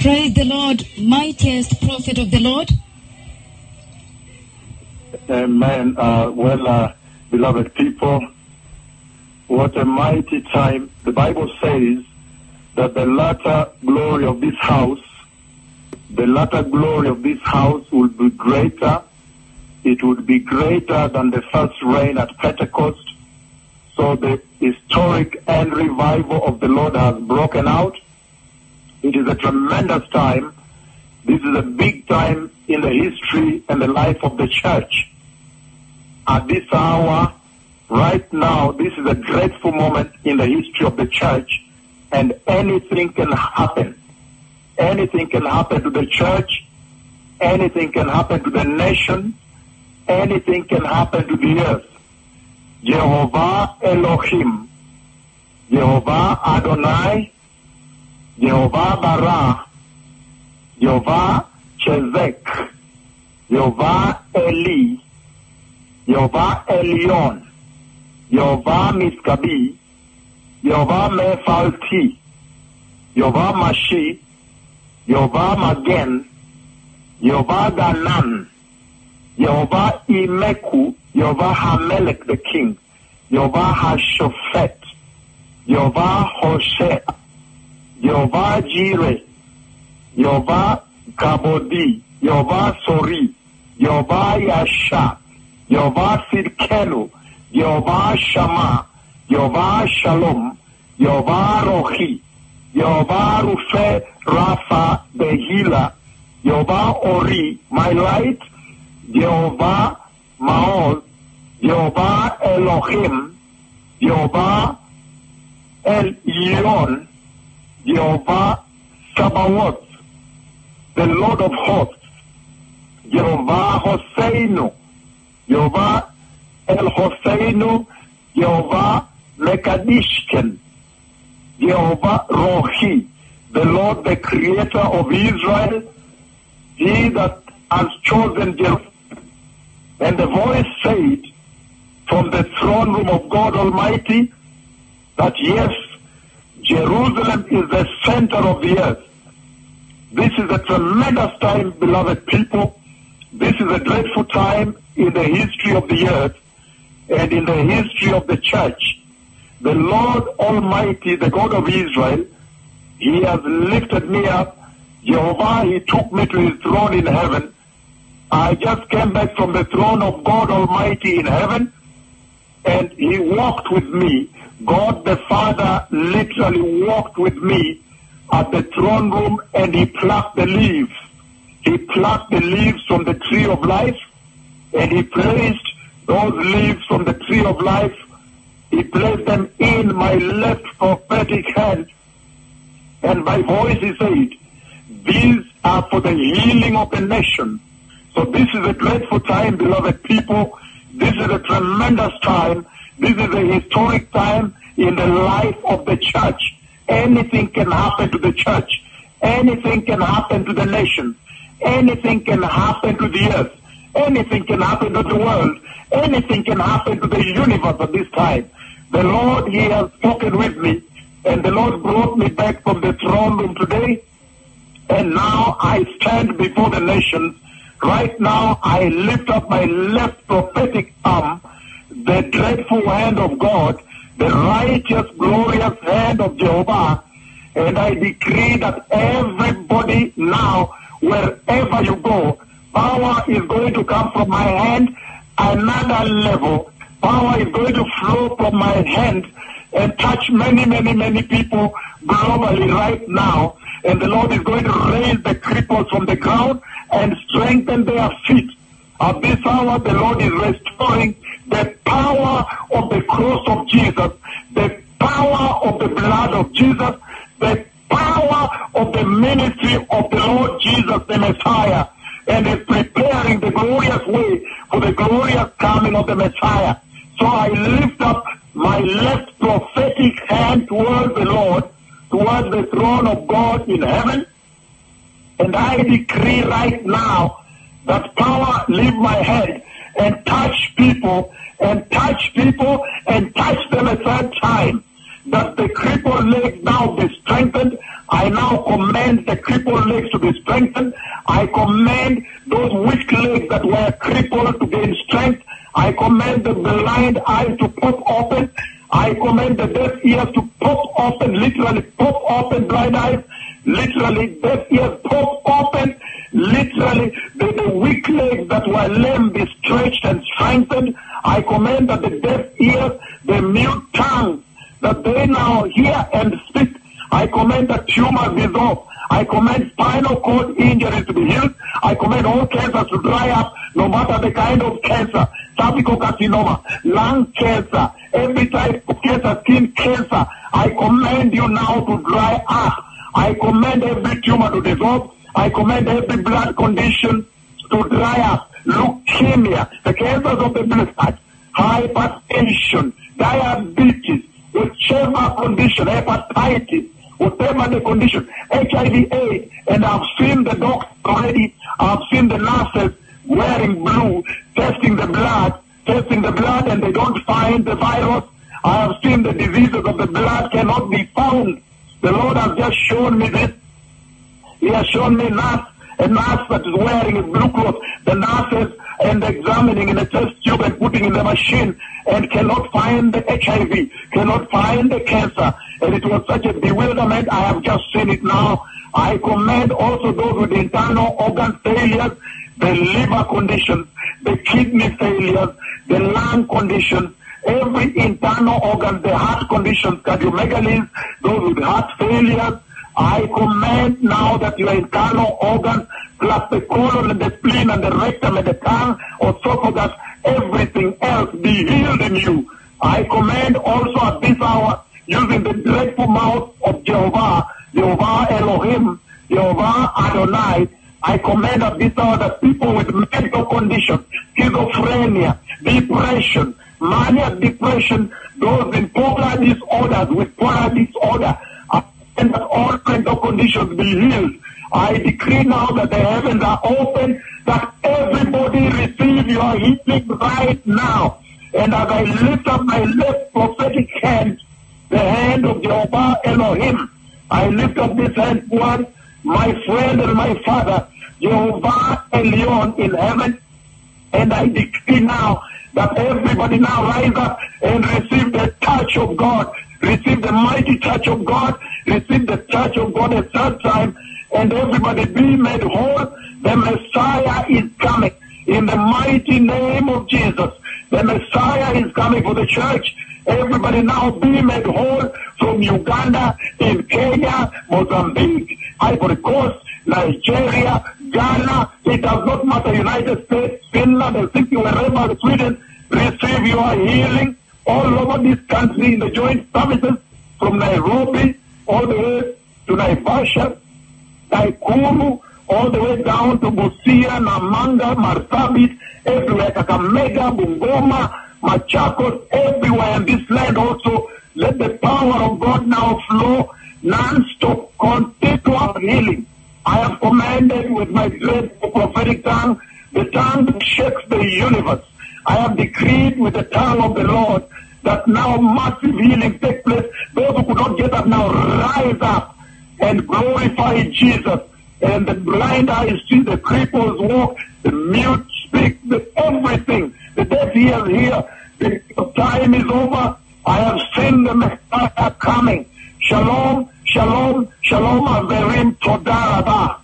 Praise the Lord, mightiest prophet of the Lord. Amen. Uh, well, uh, beloved people, what a mighty time. The Bible says that the latter glory of this house, the latter glory of this house will be greater. It would be greater than the first rain at Pentecost. So the historic and revival of the Lord has broken out. It is a tremendous time. This is a big time in the history and the life of the church. At this hour, right now, this is a dreadful moment in the history of the church, and anything can happen. Anything can happen to the church. Anything can happen to the nation. Anything can happen to the earth. Jehovah Elohim, Jehovah Adonai, Jehovah Bara, Jehovah Chezek, Jehovah Eli, Jehovah Elion, Jehovah Miskabi, Jehovah Mephalti, Jehovah Mashi, Jehovah Magen, Jehovah Ganan, Jehovah Imeku, Jehovah Hamelech the king, Jehovah Hashophet, Jehovah Hosea, Jehovah Jireh, Jehovah Kabodi, Jehovah Sori, Jehovah Yasha, Jehovah Sidkenu, Jehovah Shama, Jehovah Shalom, Jehovah Rohi, Jehovah Rufe Rafa the healer, Ori, my light, Jehovah Maol, Jehovah Elohim, Jehovah El Yon, Jehovah Sabaoth, the Lord of hosts, Jehovah Hoseinu, Jehovah El Hoseinu, Jehovah Mekadishken, Jehovah Rohi, the Lord, the creator of Israel, he that has chosen Jerusalem. And the voice said from the throne room of God Almighty that yes, Jerusalem is the center of the earth. This is a tremendous time, beloved people. This is a dreadful time in the history of the earth and in the history of the church. The Lord Almighty, the God of Israel, He has lifted me up. Jehovah, He took me to His throne in heaven. I just came back from the throne of God Almighty in heaven, and He walked with me. God the Father literally walked with me at the throne room and He plucked the leaves. He plucked the leaves from the tree of life and He placed those leaves from the tree of life. He placed them in my left prophetic hand. And by voice He said, These are for the healing of the nation. So this is a dreadful time, beloved people. This is a tremendous time. This is a historic time in the life of the church. Anything can happen to the church. Anything can happen to the nation. Anything can happen to the earth. Anything can happen to the world. Anything can happen to the universe at this time. The Lord, He has spoken with me. And the Lord brought me back from the throne room today. And now I stand before the nations. Right now I lift up my left prophetic arm, the dreadful hand of God, the righteous, glorious hand of Jehovah. And I decree that everybody now, wherever you go, power is going to come from my hand another level. Power is going to flow from my hand and touch many, many, many people globally right now. And the Lord is going to raise the cripples from the ground and strengthen their feet. At this hour, the Lord is restoring cross of Jesus, the power of the blood of Jesus, the power of the ministry of the Lord Jesus, the Messiah, and is preparing the glorious way for the glorious coming of the Messiah. So I lift up my left prophetic hand towards the Lord, towards the throne of God in heaven, and I decree right now that power leave my head and touch people and touch people and touch them a third time. that the crippled leg now be strengthened. I now command the crippled legs to be strengthened. I command those weak legs that were crippled to gain strength. I command the blind eyes to pop open. I command the deaf ears to pop open, literally pop open blind eyes, literally deaf ears pop open, literally the, the weak legs that were lame be stretched and strengthened. I command that the deaf ears, the mute tongue, that they now hear and speak. I command that tumors dissolve. I command spinal cord injuries to be healed. I command all cancers to dry up, no matter the kind of cancer. Cervical carcinoma, lung cancer, every type of cancer, skin cancer. I command you now to dry up. I command every tumor to dissolve. I command every blood condition to dry up. Leukemia, the cancers of the blood, hypertension, diabetes, whichever condition, hepatitis, whatever the condition, HIV AIDS, and I've seen the doctor already, I've seen the nurses wearing blue, testing the blood, testing the blood, and they don't find the virus. I have seen the diseases of the blood cannot be found. The Lord has just shown me this. He has shown me nurse, a nurse that is wearing a blue cloth. The nurses and examining in a test tube and putting in the machine and cannot find the HIV, cannot find the cancer. And it was such a bewilderment. I have just seen it now. I command also those with internal organ failures, the liver conditions, the kidney failures, the lung conditions, every internal organ, the heart conditions, cardiomegalies, those with heart failures. I command now that your internal organs, plus the colon and the spleen and the rectum and the tongue, esophagus, everything else be healed in you. I command also at this hour, using the dreadful mouth of Jehovah, Jehovah Elohim, Jehovah Adonai, I command at this hour that people with mental conditions, schizophrenia, depression, mania depression, those in polar disorders with polar disorder, and that all of conditions be healed. I decree now that the heavens are open, that everybody receive your healing right now. And as I lift up my left prophetic hand, the hand of Jehovah Elohim, I lift up this hand one, my friend and my father, Jehovah Elion in heaven, and I decree now that everybody now rise up and receive the touch of God, receive the mighty touch of God, receive the touch of God a third time, and everybody be made whole. The Messiah is coming in the mighty name of Jesus. The Messiah is coming for the church. Everybody now be made whole from Uganda, in Kenya, Mozambique, Ivory Coast, Nigeria, Ghana. It does not matter. United States, Finland, Helsinki, wherever, Sweden, receive your healing all over this country in the joint services from Nairobi all the way to Naivasha, Nakuru, all the way down to Busia, Namanga, Marsabit, everywhere, Kakamega, Bungoma, Machakos, everywhere in this land also. Let the power of God now flow non-stop, continual healing. I have commanded with my great prophetic tongue, the tongue that shakes the universe. I have decreed with the tongue of the Lord that now massive healing take place. Those who could not get up now rise up and glorify Jesus. And the blind eyes see, the cripples walk, the mute speak, the everything. The deaf ears hear. The time is over. I have seen the Messiah coming. Shalom, shalom, shalom, Averim, Todarabah.